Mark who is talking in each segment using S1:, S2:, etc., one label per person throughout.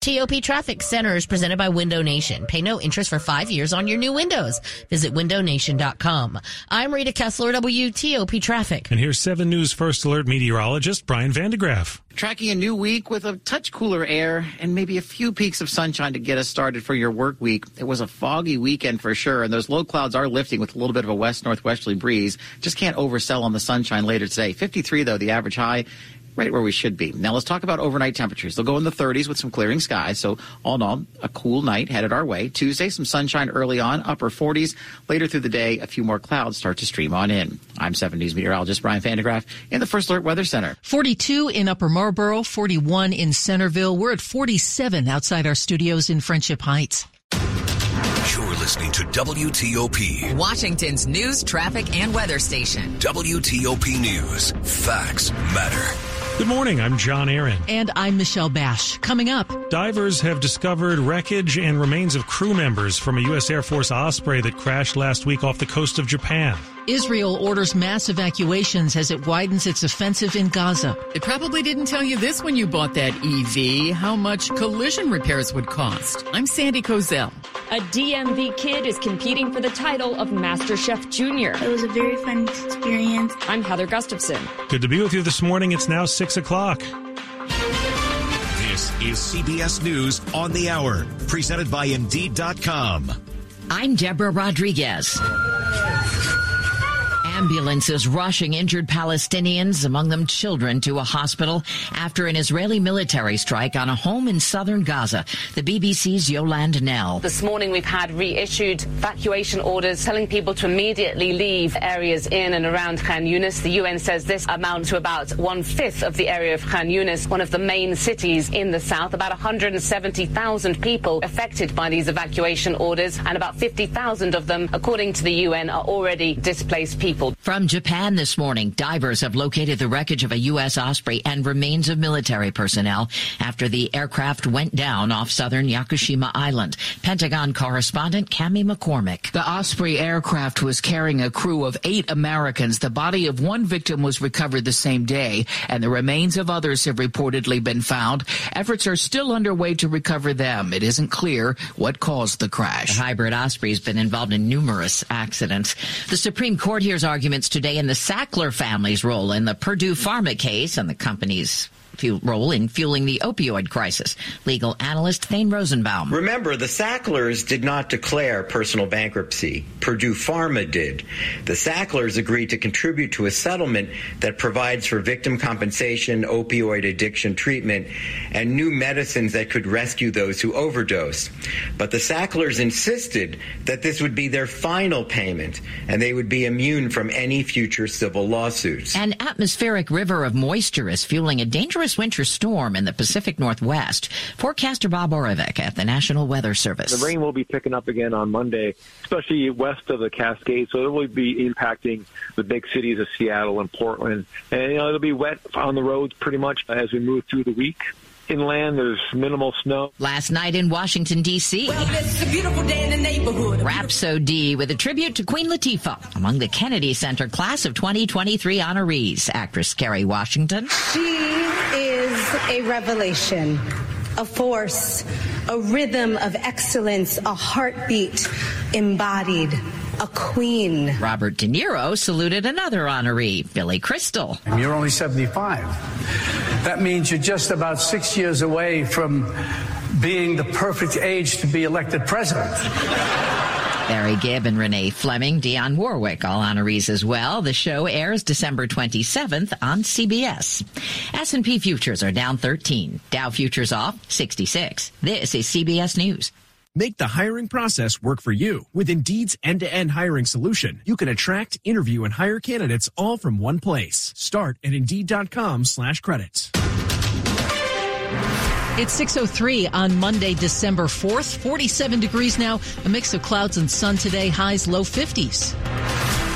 S1: TOP Traffic Center is presented by Window Nation. Pay no interest for five years on your new windows. Visit windownation.com. I'm Rita Kessler, WTOP Traffic.
S2: And here's 7 News First Alert meteorologist Brian van de Graaff.
S3: Tracking a new week with a touch cooler air and maybe a few peaks of sunshine to get us started for your work week. It was a foggy weekend for sure, and those low clouds are lifting with a little bit of a west northwesterly breeze. Just can't oversell on the sunshine later today. 53 though, the average high right where we should be. Now let's talk about overnight temperatures. They'll go in the 30s with some clearing skies. So all in all, a cool night headed our way. Tuesday, some sunshine early on, upper 40s. Later through the day, a few more clouds start to stream on in. I'm 7 News meteorologist Brian van de Graaff in the First Alert Weather Center.
S4: 42 in Upper Marlboro, 41 in Centreville. We're at 47 outside our studios in Friendship Heights.
S5: You're listening to WTOP,
S6: Washington's news, traffic, and weather station.
S5: WTOP News. Facts matter.
S2: Good morning. I'm John Aaron.
S4: And I'm Michelle Bash. Coming up,
S2: divers have discovered wreckage and remains of crew members from a U.S. Air Force Osprey that crashed last week off the coast of Japan.
S4: Israel orders mass evacuations as it widens its offensive in Gaza.
S6: It probably didn't tell you this when you bought that EV, how much collision repairs would cost. I'm Sandy Kozel.
S7: A DMV kid is competing for the title of Master Chef Junior.
S8: It was a very fun experience.
S7: I'm Heather Gustafson.
S2: Good to be with you this morning. It's now 6 o'clock.
S5: This is CBS News on the Hour, presented by Indeed.com.
S1: I'm Deborah Rodriguez ambulances rushing injured Palestinians, among them children, to a hospital after an Israeli military strike on a home in southern Gaza. The BBC's Yolande Knell.
S9: This morning we've had reissued evacuation orders telling people to immediately leave areas in and around Khan Yunis. The UN says this amounts to about one fifth of the area of Khan Yunis, one of the main cities in the south. About 170,000 people affected by these evacuation orders, and about 50,000 of them, according to the UN, are already displaced people.
S1: From Japan this morning, divers have located the wreckage of a U.S. Osprey and remains of military personnel after the aircraft went down off southern Yakushima Island. Pentagon correspondent Cami McCormick.
S10: The Osprey aircraft was carrying a crew of eight Americans. The body of one victim was recovered the same day, and the remains of others have reportedly been found. Efforts are still underway to recover them. It isn't clear what caused the crash.
S1: The hybrid Osprey has been involved in numerous accidents. The Supreme Court hears arguments today in the Sackler family's role in the Purdue Pharma case and the company's role in fueling the opioid crisis. Legal analyst Thane Rosenbaum.
S11: Remember, the Sacklers did not declare personal bankruptcy. Purdue Pharma did. The Sacklers agreed to contribute to a settlement that provides for victim compensation, opioid addiction treatment, and new medicines that could rescue those who overdose. But the Sacklers insisted that this would be their final payment and they would be immune from any future civil lawsuits.
S1: An atmospheric river of moisture is fueling a dangerous winter storm in the Pacific Northwest. Forecaster Bob Oravec at the National Weather Service.
S12: The rain will be picking up again on Monday, especially west of the Cascades, so it will be impacting the big cities of Seattle and Portland. And you know, it'll be wet on the roads pretty much as we move through the week inland. There's minimal snow.
S1: Last night in Washington, D.C.
S13: Well, it's a beautiful day in the neighborhood.
S1: Rapsody with a tribute to Queen Latifah among the Kennedy Center class of 2023 honorees. Actress Kerry Washington.
S14: She is a revelation, a force, a rhythm of excellence, a heartbeat embodied a queen.
S1: Robert De Niro saluted another honoree, Billy Crystal.
S15: You're only 75. That means you're just about six years away from being the perfect age to be elected president.
S1: Barry Gibb and Renee Fleming, Dionne Warwick, all honorees as well. The show airs December 27th on CBS. S&P futures are down 13. Dow futures off 66. This is CBS News.
S16: Make the hiring process work for you. With Indeed's end-to-end hiring solution, you can attract, interview, and hire candidates all from one place. Start at Indeed.com slash credits.
S4: It's 603 on Monday, December 4th. 47 degrees now. A mix of clouds and sun today. Highs low 50s.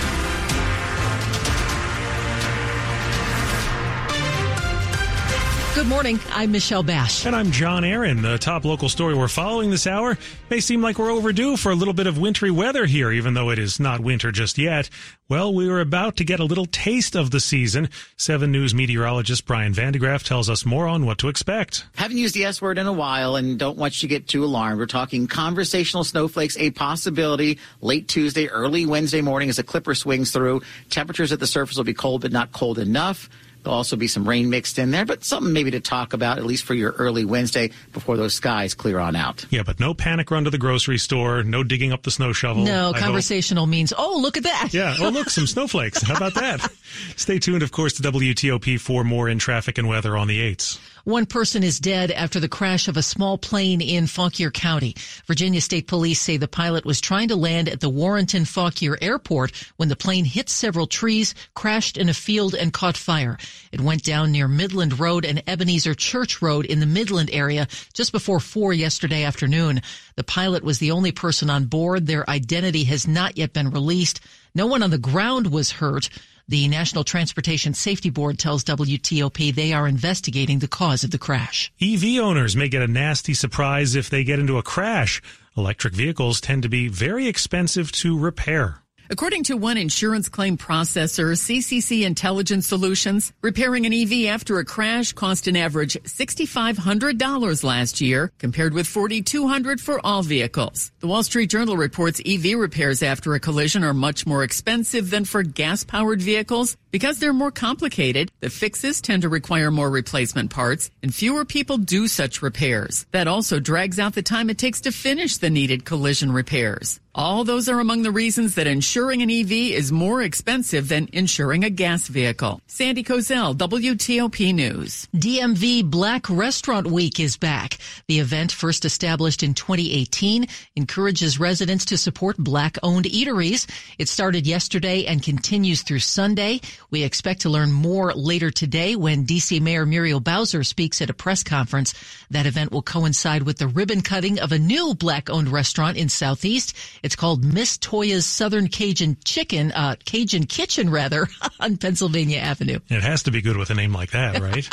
S4: Good morning. I'm Michelle Bash.
S2: And I'm John Aaron. The top local story we're following this hour may seem like we're overdue for a little bit of wintry weather here, even though it is not winter just yet. Well, we are about to get a little taste of the season. Seven News meteorologist Brian van de Graaff tells us more on what to expect.
S3: Haven't used the S word in a while and don't want you to get too alarmed. We're talking conversational snowflakes, a possibility late Tuesday, early Wednesday morning as a clipper swings through. Temperatures at the surface will be cold, but not cold enough. There'll also be some rain mixed in there, but something maybe to talk about, at least for your early Wednesday before those skies clear on out.
S2: Yeah, but no panic run to the grocery store, no digging up the snow shovel.
S4: No,
S2: I
S4: conversational hope. means, oh, look at that.
S2: Yeah, oh, look, some snowflakes. How about that? Stay tuned, of course, to WTOP for more in traffic and weather on the 8s.
S4: One person is dead after the crash of a small plane in Fauquier County. Virginia State Police say the pilot was trying to land at the Warrenton Fauquier Airport when the plane hit several trees, crashed in a field, and caught fire. It went down near Midland Road and Ebenezer Church Road in the Midland area just before 4 yesterday afternoon. The pilot was the only person on board. Their identity has not yet been released. No one on the ground was hurt. The National Transportation Safety Board tells WTOP they are investigating the cause of the crash.
S2: EV owners may get a nasty surprise if they get into a crash. Electric vehicles tend to be very expensive to repair.
S6: According to one insurance claim processor, CCC Intelligence Solutions, repairing an EV after a crash cost an average $6,500 last year, compared with $4,200 for all vehicles. The Wall Street Journal reports EV repairs after a collision are much more expensive than for gas-powered vehicles because they're more complicated. The fixes tend to require more replacement parts, and fewer people do such repairs. That also drags out the time it takes to finish the needed collision repairs. All those are among the reasons that insuring an EV is more expensive than insuring a gas vehicle. Sandy Kozel, WTOP News.
S4: DMV Black Restaurant Week is back. The event, first established in 2018, encourages residents to support black owned eateries. It started yesterday and continues through Sunday. We expect to learn more later today when DC Mayor Muriel Bowser speaks at a press conference. That event will coincide with the ribbon cutting of a new black owned restaurant in Southeast. It's called Miss Toya's Southern Cajun Chicken, uh, Cajun Kitchen rather, on Pennsylvania Avenue.
S2: It has to be good with a name like that, right?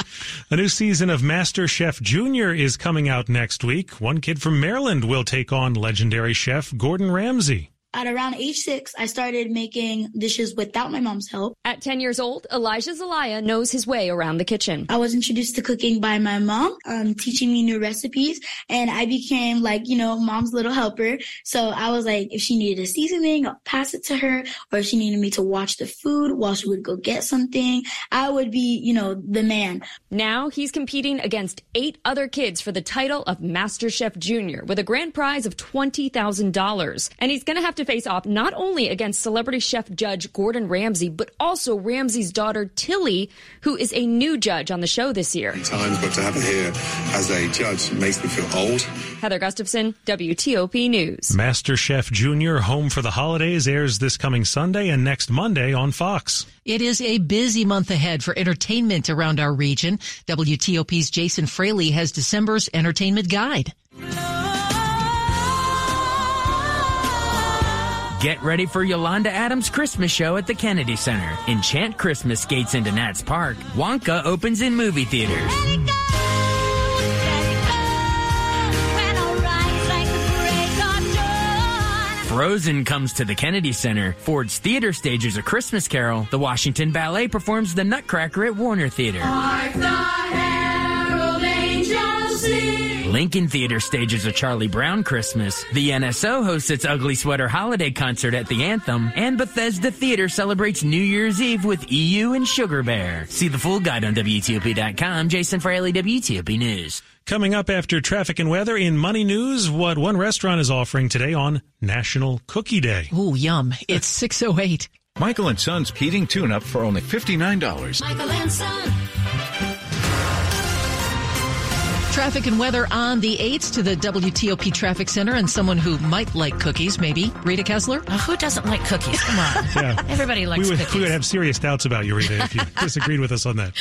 S2: a new season of Master Chef Junior is coming out next week. One kid from Maryland will take on legendary chef Gordon Ramsay.
S8: At around age six, I started making dishes without my mom's help.
S7: At 10 years old, Elijah Zelaya knows his way around the kitchen.
S8: I was introduced to cooking by my mom, um, teaching me new recipes, and I became like, you know, mom's little helper. So I was like, if she needed a seasoning, I'll pass it to her, or if she needed me to watch the food while she would go get something, I would be, you know, the man.
S7: Now he's competing against eight other kids for the title of Master Chef Junior with a grand prize of $20,000. And he's going to have to face off not only against celebrity chef judge Gordon Ramsay, but also Ramsay's daughter Tilly, who is a new judge on the show this year.
S17: Times, but to have her here as a judge makes me feel old.
S7: Heather Gustafson, WTOP News.
S2: Master Chef Junior Home for the Holidays airs this coming Sunday and next Monday on Fox.
S4: It is a busy month ahead for entertainment around our region. WTOP's Jason Fraley has December's entertainment guide.
S18: Get ready for Yolanda Adams' Christmas show at the Kennedy Center. Enchant Christmas skates into Nats Park. Wonka opens in movie theaters. Frozen comes to the Kennedy Center. Ford's Theater stages A Christmas Carol. The Washington Ballet performs The Nutcracker at Warner Theater. Lincoln Theater stages a Charlie Brown Christmas. The NSO hosts its Ugly Sweater Holiday Concert at the Anthem. And Bethesda Theater celebrates New Year's Eve with EU and Sugar Bear. See the full guide on WTOP.com. Jason Fraley, WTOP News.
S2: Coming up after traffic and weather in Money News, what one restaurant is offering today on National Cookie Day.
S4: Ooh, yum. It's 608.
S19: Michael and Son's heating tune up for only $59.
S20: Michael and Son.
S4: Traffic and weather on the 8s to the WTOP Traffic Center and someone who might like cookies, maybe. Rita Kessler?
S1: Uh, who doesn't like cookies? Come on.
S2: Yeah.
S1: Everybody likes
S2: we would,
S1: cookies.
S2: We would have serious doubts about you, Rita, if you disagreed with us on that.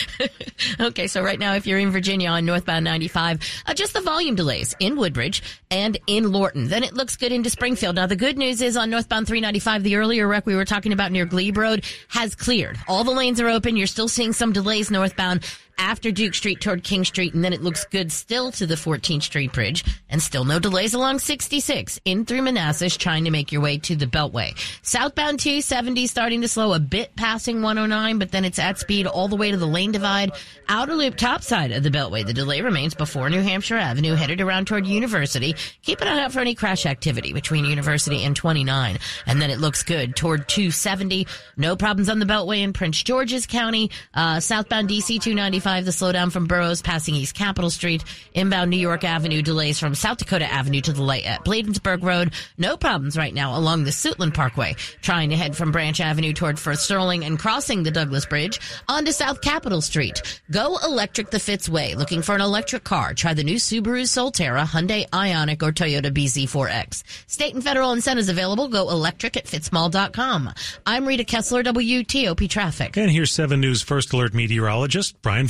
S1: okay, so right now, if you're in Virginia on northbound 95, uh, just the volume delays in Woodbridge and in Lorton. Then it looks good into Springfield. Now, the good news is on northbound 395, the earlier wreck we were talking about near Glebe Road has cleared. All the lanes are open. You're still seeing some delays northbound.
S21: After Duke Street toward King Street, and then it looks good still to the 14th Street Bridge, and still no delays along 66 in through Manassas, trying to make your way to the Beltway. Southbound 270 starting to slow a bit passing 109, but then it's at speed all the way to the lane divide. Outer loop top side of the Beltway. The delay remains before New Hampshire Avenue, headed around toward University. Keep an eye out for any crash activity between University and 29. And then it looks good toward 270. No problems on the Beltway in Prince George's County. Uh, southbound DC 295, the slowdown from Burroughs passing East Capitol Street. Inbound New York Avenue delays from South Dakota Avenue to the light at Bladensburg Road. No problems right now along the Suitland Parkway. Trying to head from Branch Avenue toward Firth Sterling and crossing the Douglass Bridge onto South Capitol Street. Go electric the Fitz way. Looking for an electric car? Try the new Subaru Solterra, Hyundai Ioniq, or Toyota BZ4X. State and federal incentives available. Go electric at fitzmall.com. I'm Rita Kessler, WTOP Traffic.
S2: And here's 7 News First Alert meteorologist Brian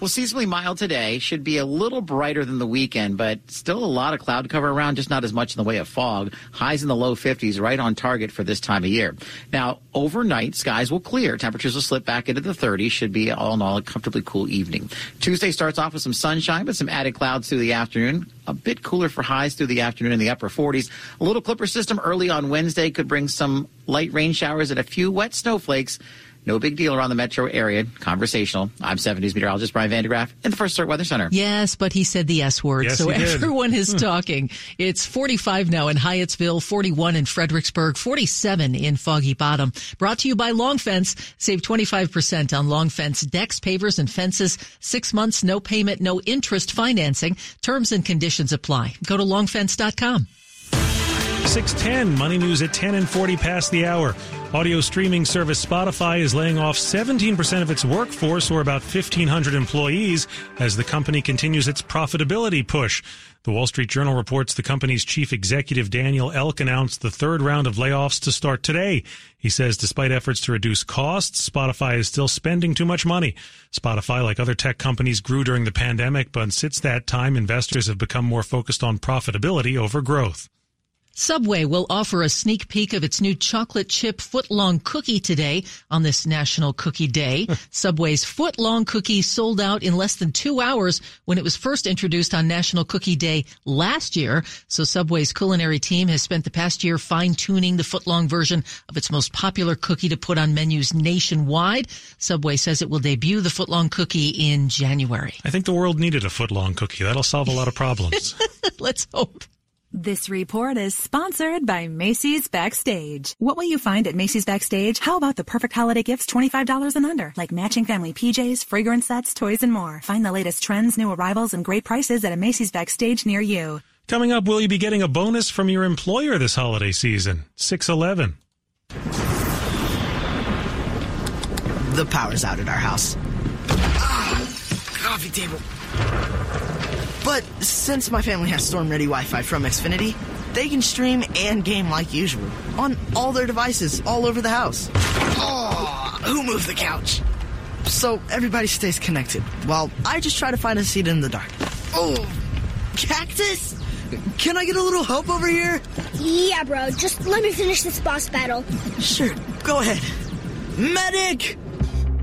S3: Well, seasonally mild today should be a little brighter than the weekend, but still a lot of cloud cover around, just not as much in the way of fog. Highs in the low 50s, right on target for this time of year. Now, overnight, skies will clear. Temperatures will slip back into the 30s. Should be all in all a comfortably cool evening. Tuesday starts off with some sunshine, but some added clouds through the afternoon. A bit cooler for highs through the afternoon in the upper 40s. A little clipper system early on Wednesday could bring some light rain showers and a few wet snowflakes. No big deal around the metro area. Conversational. I'm 7 News meteorologist Brian van de Graaff in the First Alert Weather Center.
S4: Yes, but he said the S word,
S2: Yes,
S4: so
S2: he did.
S4: everyone is hmm. talking. It's 45 now in Hyattsville, 41 in Fredericksburg, 47 in Foggy Bottom. Brought to you by Long Fence. Save 25% on Long Fence decks, pavers, and fences. Six months, no payment, no interest financing. Terms and conditions apply. Go to longfence.com.
S2: 610 money news at 10 and 40 past the hour audio streaming service spotify is laying off 17% of its workforce or about 1500 employees as the company continues its profitability push. The wall street journal reports the company's chief executive Daniel Ek announced the third round of layoffs to start today. He says despite efforts to reduce costs spotify is still spending too much money. Spotify like other tech companies grew during the pandemic but since that time investors have become more focused on profitability over growth
S4: Subway will offer a sneak peek of its new chocolate chip footlong cookie today on this National Cookie Day. Subway's footlong cookie sold out in less than two hours when it was first introduced on National Cookie Day last year. So Subway's culinary team has spent the past year fine tuning the footlong version of its most popular cookie to put on menus nationwide. Subway says it will debut the footlong cookie in January.
S2: I think the world needed a foot long cookie. That'll solve a lot of problems.
S4: Let's hope.
S22: This report is sponsored by Macy's Backstage. What will you find at Macy's Backstage? How about the perfect holiday gifts $25 and under, like matching family PJs, fragrance sets, toys, and more. Find the latest trends, new arrivals, and great prices at a Macy's Backstage near you.
S2: Coming up, will you be getting a bonus from your employer this holiday season? 611.
S23: The power's out at our house. Ah, coffee table. But since my family has storm ready Wi Fi from Xfinity, they can stream and game like usual on all their devices all over the house. Oh, who moved the couch? So everybody stays connected while I just try to find a seat in the dark. Oh, cactus? Can I get a little help over here?
S24: Yeah, bro. Just let me finish this boss battle.
S23: Sure, go ahead. Medic!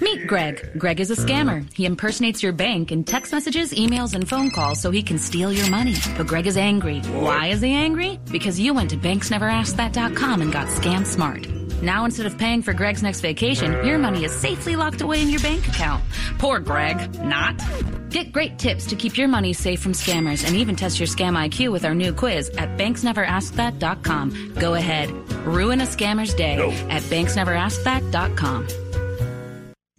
S25: Meet Greg. Greg is a scammer. He impersonates your bank in text messages, emails, and phone calls so he can steal your money. But Greg is angry. Why is he angry? Because you went to banksneverasked.com and got scam smart. Now instead of paying for Greg's next vacation, your money is safely locked away in your bank account. Poor Greg. Not. Get great tips to keep your money safe from scammers and even test your scam IQ with our new quiz at banksneverasked.com. Go ahead. Ruin a scammer's day at banksneverasked.com.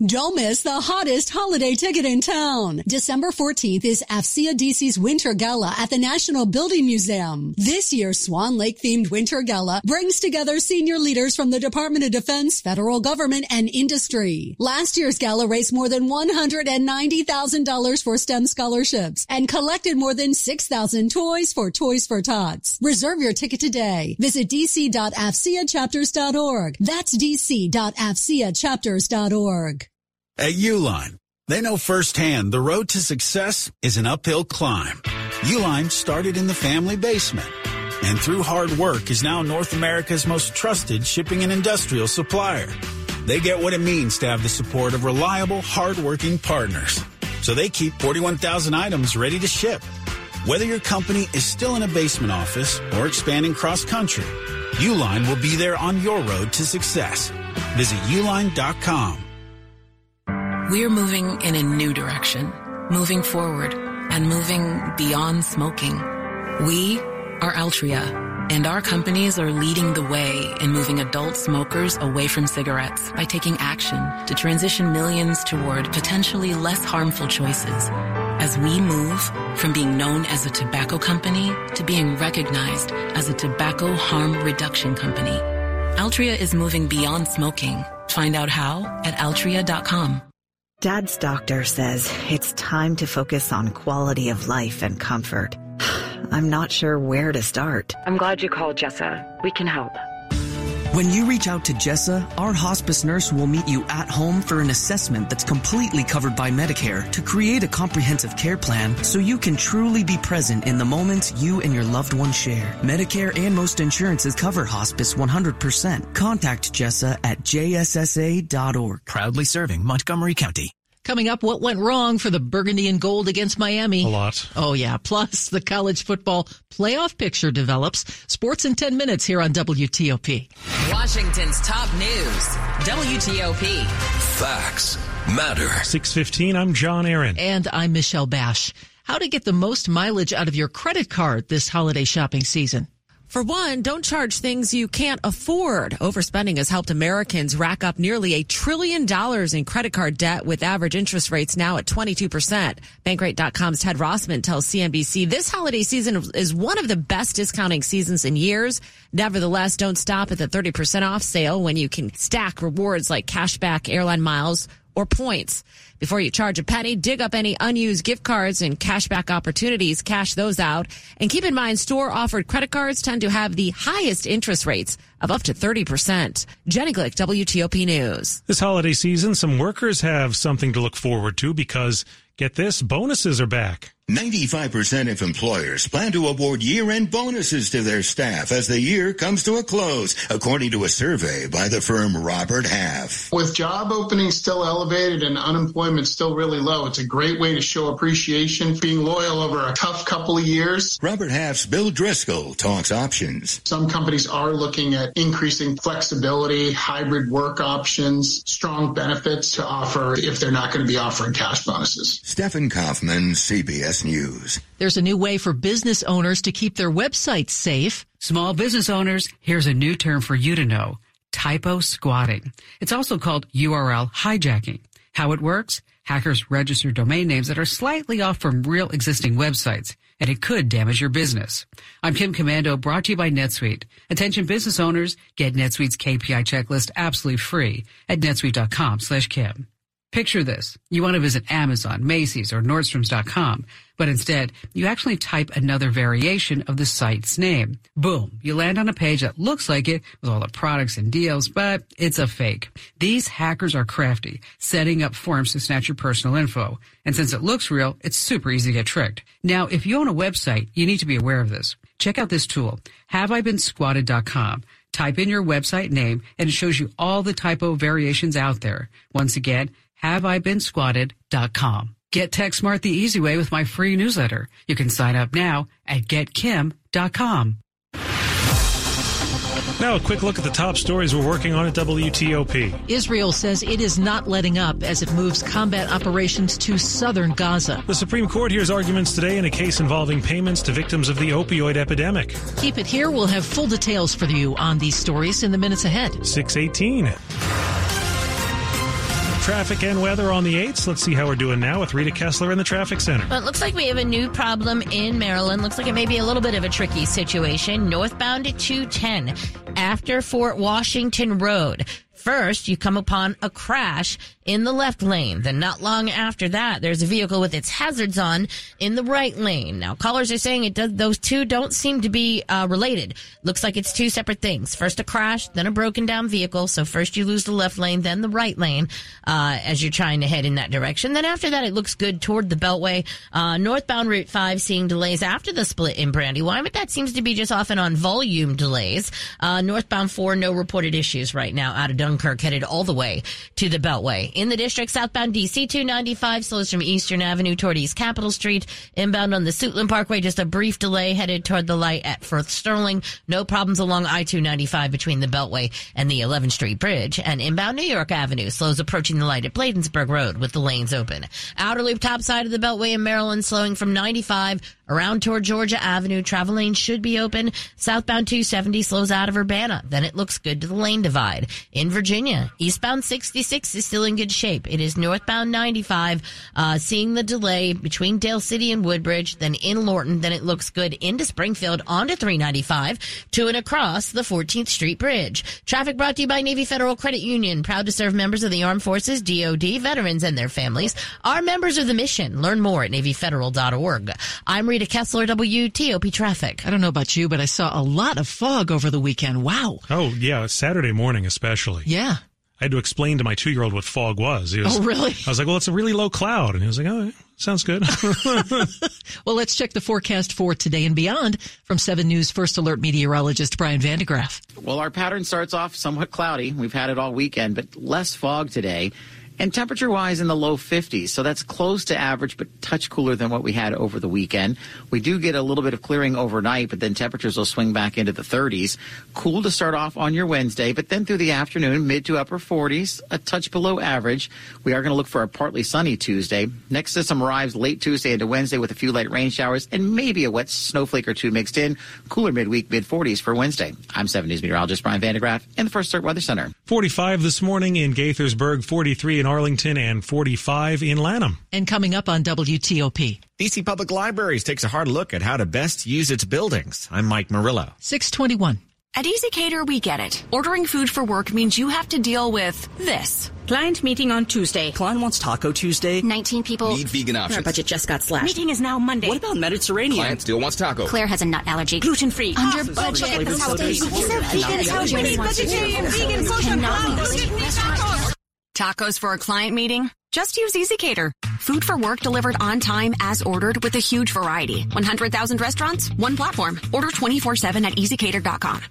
S26: Don't miss the hottest holiday ticket in town. December 14th is AFCEA DC's Winter Gala at the National Building Museum. This year's Swan Lake themed Winter Gala brings together senior leaders from the Department of Defense, federal government, and industry. Last year's gala raised more than $190,000 for STEM scholarships and collected more than 6,000 toys for Toys for Tots. Reserve your ticket today. Visit dc.afceachapters.org. That's dc.afceachapters.org.
S27: At Uline, they know firsthand the road to success is an uphill climb. Uline started in the family basement and through hard work is now North America's most trusted shipping and industrial supplier. They get what it means to have the support of reliable, hardworking partners. So they keep 41,000 items ready to ship. Whether your company is still in a basement office or expanding cross country, Uline will be there on your road to success. Visit uline.com.
S28: We're moving in a new direction, moving forward and moving beyond smoking. We are Altria, and our companies are leading the way in moving adult smokers away from cigarettes by taking action to transition millions toward potentially less harmful choices. As we move from being known as a tobacco company to being recognized as a tobacco harm reduction company, Altria is moving beyond smoking. Find out how at altria.com.
S29: Dad's doctor says it's time to focus on quality of life and comfort. I'm not sure where to start.
S30: I'm glad you called, Jessa. We can help.
S31: When you reach out to Jessa, our hospice nurse will meet you at home for an assessment that's completely covered by Medicare to create a comprehensive care plan so you can truly be present in the moments you and your loved one share. Medicare and most insurances cover hospice 100%. Contact Jessa at jssa.org.
S16: Proudly serving Montgomery County.
S4: Coming up, what went wrong for the Burgundy and Gold against Miami?
S2: A lot.
S4: Oh, yeah. Plus, the college football playoff picture develops. Sports in 10 minutes here on WTOP.
S32: Washington's top news. WTOP.
S33: Facts matter.
S2: 615, I'm John Aaron.
S4: And I'm Michelle Bash. How to get the most mileage out of your credit card this holiday shopping season.
S34: For one, don't charge things you can't afford. Overspending has helped Americans rack up nearly a trillion dollars in credit card debt with average interest rates now at 22%. Bankrate.com's Ted Rossman tells CNBC this holiday season is one of the best discounting seasons in years. Nevertheless, don't stop at the 30% off sale when you can stack rewards like cashback airline miles or points. Before you charge a penny, dig up any unused gift cards and cashback opportunities, cash those out. And keep in mind, store offered credit cards tend to have the highest interest rates of up to 30%. Jenny Glick, WTOP News.
S2: This holiday season, some workers have something to look forward to because, get this, bonuses are back.
S35: 95% of employers plan to award year-end bonuses to their staff as the year comes to a close, according to a survey by the firm Robert Half.
S36: With job openings still elevated and unemployment still really low, it's a great way to show appreciation, for being loyal over a tough couple of years.
S35: Robert Half's Bill Driscoll talks options.
S36: Some companies are looking at increasing flexibility, hybrid work options, strong benefits to offer if they're not going to be offering cash bonuses.
S35: Stephen Kaufman, CBS News.
S4: There's a new way for business owners to keep their websites safe.
S37: Small business owners, here's a new term for you to know. Typo squatting. It's also called URL hijacking. How it works? Hackers register domain names that are slightly off from real existing websites, and it could damage your business. I'm Kim Komando, brought to you by NetSuite. Attention business owners, get NetSuite's KPI checklist absolutely free at netsuite.com slash Kim. Picture this. You want to visit Amazon, Macy's, or Nordstrom's.com, but instead, you actually type another variation of the site's name. Boom. You land on a page that looks like it with all the products and deals, but it's a fake. These hackers are crafty, setting up forms to snatch your personal info. And since it looks real, it's super easy to get tricked. Now, if you own a website, you need to be aware of this. Check out this tool, haveibeenSquatted.com. Type in your website name and it shows you all the typo variations out there. Once again, haveibeenSquatted.com. Get TechSmart the easy way with my free newsletter. You can sign up now at getkim.com.
S2: Now, a quick look at the top stories we're working on at WTOP.
S4: Israel says it is not letting up as it moves combat operations to southern Gaza.
S2: The Supreme Court hears arguments today in a case involving payments to victims of the opioid epidemic.
S4: Keep it here. We'll have full details for you on these stories in the minutes ahead.
S2: 618. Traffic and weather on the 8th. Let's see how we're doing now with Rita Kessler in the traffic center.
S21: Well, it looks like we have a new problem in Maryland. Looks like it may be a little bit of a tricky situation. Northbound at 210 after Fort Washington Road. First, you come upon a crash in the left lane. Then not long after that, there's a vehicle with its hazards on in the right lane. Now, callers are saying it does, those two don't seem to be uh, related. Looks like it's two separate things. First a crash, then a broken down vehicle. So first you lose the left lane, then the right lane, uh, as you're trying to head in that direction. Then after that, it looks good toward the Beltway. Uh, northbound Route 5 seeing delays after the split in Brandywine, but that seems to be just often on volume delays. Uh, northbound 4, no reported issues right now out of Dunkirk headed all the way to the Beltway. In the district, southbound DC 295 slows from Eastern Avenue toward East Capitol Street. Inbound on the Suitland Parkway, just a brief delay headed toward the light at Firth Sterling. No problems along I-295 between the Beltway and the 11th Street Bridge. And inbound New York Avenue slows approaching the light at Bladensburg Road with the lanes open. Outer loop top side of the Beltway in Maryland slowing from 95 around toward Georgia Avenue. Travel lane should be open. Southbound 270 slows out of Urbana. Then it looks good to the lane divide. In Virginia, eastbound 66 is still in good shape. It is northbound 95, uh, seeing the delay between Dale City and Woodbridge, then in Lorton. Then it looks good into Springfield onto 395 to and across the 14th Street Bridge. Traffic brought to you by Navy Federal Credit Union, proud to serve members of the Armed Forces, DoD, veterans, and their families. Are members of the mission. Learn more at NavyFederal.org. I'm Rita Kessler, WTOP Traffic.
S4: I don't know about you, but I saw a lot of fog over the weekend. Wow.
S2: Oh, yeah, Saturday morning especially.
S4: Yeah.
S2: I had to explain to my two year old what fog was. was.
S4: Oh, really?
S2: I was like, well, it's a really low cloud. And he was like, oh, sounds good.
S4: well, let's check the forecast for today and beyond from 7 News First Alert meteorologist Brian van de Graaff.
S38: Well, our pattern starts off somewhat cloudy. We've had it all weekend, but less fog today. And temperature wise in the low 50s. So that's close to average, but touch cooler than what we had over the weekend. We do get a little bit of clearing overnight, but then temperatures will swing back into the 30s. Cool to start off on your Wednesday, but then through the afternoon, mid to upper 40s, a touch below average. We are going to look for a partly sunny Tuesday. Next system arrives late Tuesday into Wednesday with a few light rain showers and maybe a wet snowflake or two mixed in. Cooler midweek, mid 40s for Wednesday. I'm 7 News meteorologist Brian van de Graaff in the First Alert Weather Center.
S2: 45 this morning in Gaithersburg, 43 in Arlington, and 45 in Lanham.
S4: And coming up on WTOP.
S39: DC Public Libraries takes a hard look at how to best use its buildings. I'm Mike Murillo.
S4: 621.
S40: At ezCater, we get it. Ordering food for work means you have to deal with this.
S41: Client meeting on Tuesday.
S42: Client wants Taco Tuesday.
S40: 19 people.
S42: Need vegan options.
S41: Our budget just got slashed. Meeting is now Monday.
S42: What about Mediterranean? Client still wants taco.
S40: Claire has a nut allergy.
S41: Gluten free.
S40: Under budget.
S41: Is there vegan vegetarian, vegan, kosher,
S40: Tacos for a client meeting? Just use ezCater. Food for work delivered on time as ordered with a huge variety. 100,000 restaurants, one platform. Order 24-7 at ezcater.com.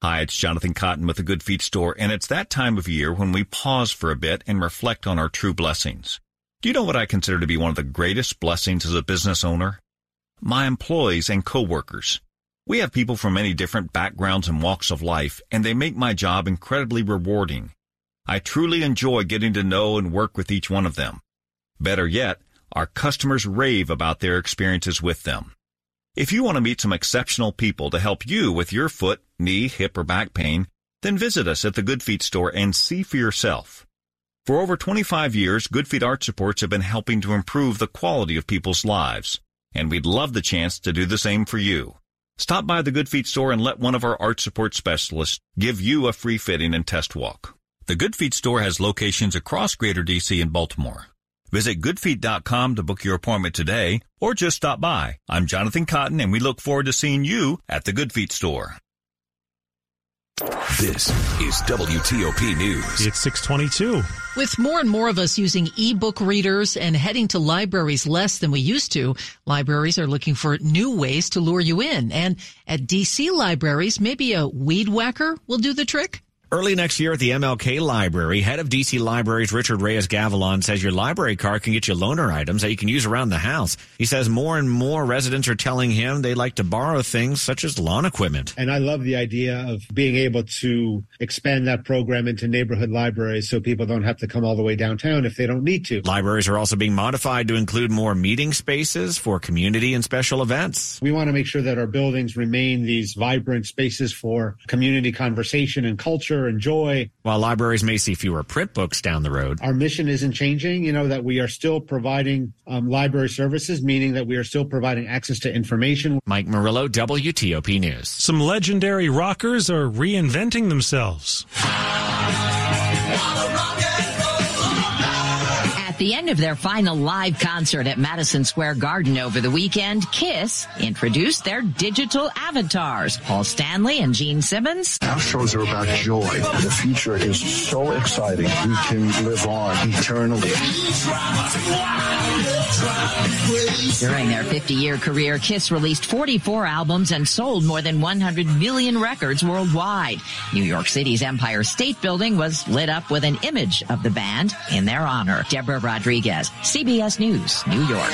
S43: Hi, it's Jonathan Cotton with the Good Feet Store, and it's that time of year when we pause for a bit and reflect on our true blessings. Do you know what I consider to be one of the greatest blessings as a business owner? My employees and coworkers. We have people from many different backgrounds and walks of life, and they make my job incredibly rewarding. I truly enjoy getting to know and work with each one of them. Better yet, our customers rave about their experiences with them. If you want to meet some exceptional people to help you with your foot, knee, hip, or back pain, then visit us at the Good Feet store and see for yourself. For over 25 years, Good Feet Arch Supports have been helping to improve the quality of people's lives, and we'd love the chance to do the same for you. Stop by the Good Feet store and let one of our art support specialists give you a free fitting and test walk. The Good Feet store has locations across Greater DC and Baltimore. Visit goodfeet.com to book your appointment today or just stop by. I'm Jonathan Cotton and we look forward to seeing you at the Good Feet store.
S33: This is WTOP News.
S2: It's 622.
S4: With more and more of us using e-book readers and heading to libraries less than we used to, libraries are looking for new ways to lure you in. And at DC libraries, maybe a weed whacker will do the trick.
S39: Early next year at the MLK Library, head of DC Libraries Richard Reyes Gavilan says your library card can get you loaner items that you can use around the house. He says more and more residents are telling him they like to borrow things such as lawn equipment.
S44: And I love the idea of being able to expand that program into neighborhood libraries so people don't have to come all the way downtown if they don't need to.
S39: Libraries are also being modified to include more meeting spaces for community and special events.
S44: We want to make sure that our buildings remain these vibrant spaces for community conversation and culture
S45: pleasure and joy.
S39: While libraries may see fewer print books down the road,
S45: our mission isn't changing. You know, that we are still providing um, library services, meaning that we are still providing access to information.
S39: Mike Murillo, WTOP News.
S2: Some legendary rockers are reinventing themselves.
S1: The end of their final live concert at Madison Square Garden over the weekend, Kiss introduced their digital avatars. Paul Stanley and Gene Simmons.
S46: Our shows are about joy. The future is so exciting. We can live on eternally.
S1: During their 50 year career, Kiss released 44 albums and sold more than 100 million records worldwide. New York City's Empire State Building was lit up with an image of the band in their honor. Deborah Rodriguez, CBS News, New York.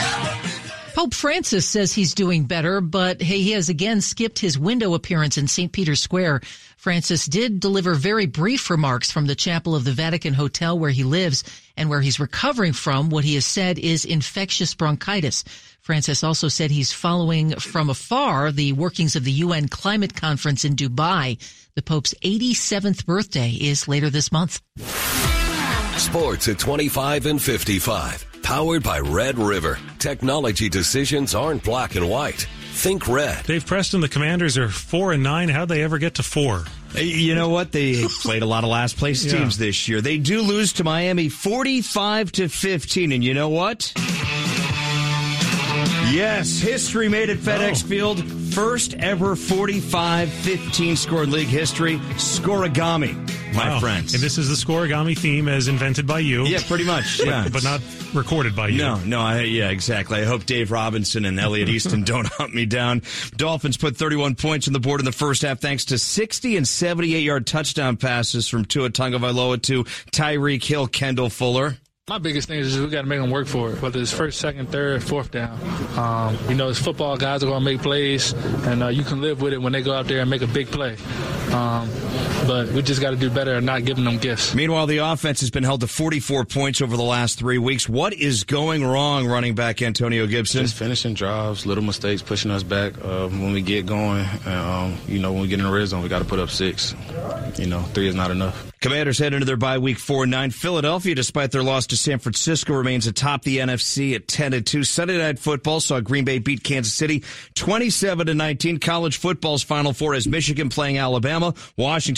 S4: Pope Francis says he's doing better, but he has again skipped his window appearance in St. Peter's Square. Francis did deliver very brief remarks from the chapel of the Vatican Hotel where he lives and where he's recovering from what he has said is infectious bronchitis. Francis also said he's following from afar the workings of the UN climate conference in Dubai. The Pope's 87th birthday is later this month.
S47: Sports at 25 and 55. Powered by Red River. Technology decisions aren't black and white. Think red.
S2: Dave Preston, the Commanders are four and nine. How'd they ever get to four?
S48: You know what? They played a lot of last place
S2: Yeah.
S48: teams this year. They do lose to Miami 45 to 15. And you know what? Yes, history made at FedEx oh. Field. First ever 45 15 score league history. Scorigami, my
S2: Wow.
S48: friends.
S2: And this is the scorigami theme as invented by you.
S48: Yeah, pretty much.
S2: But-
S48: Yeah.
S2: but, not recorded by you.
S48: No, no, I, yeah, exactly. I hope Dave Robinson and Elliot Easton don't hunt me down. Dolphins put 31 points on the board in the first half thanks to 60 and 78 yard touchdown passes from Tua Tagovailoa to Tyreek Hill, Kendall Fuller.
S49: My biggest thing is we got to make them work for it, whether it's first, second, third, fourth down. Um, you know, it's football. Guys are going to make plays, and uh, you can live with it when they go out there and make a big play. Um, but we just got to do better at not giving them gifts.
S48: Meanwhile, the offense has been held to 44 points over the last three weeks. What is going wrong, running back Antonio Gibson?
S44: Just finishing drives, little mistakes pushing us back uh, when we get going. Um, you know, when we get in the red zone, we got to put up six. You know, three is not enough.
S48: Commanders head into their bye week four and nine. Philadelphia, despite their loss to San Francisco, remains atop the NFC at ten and two. Sunday night football saw Green Bay beat Kansas City twenty seven to nineteen. College football's final four as Michigan playing Alabama, Washington.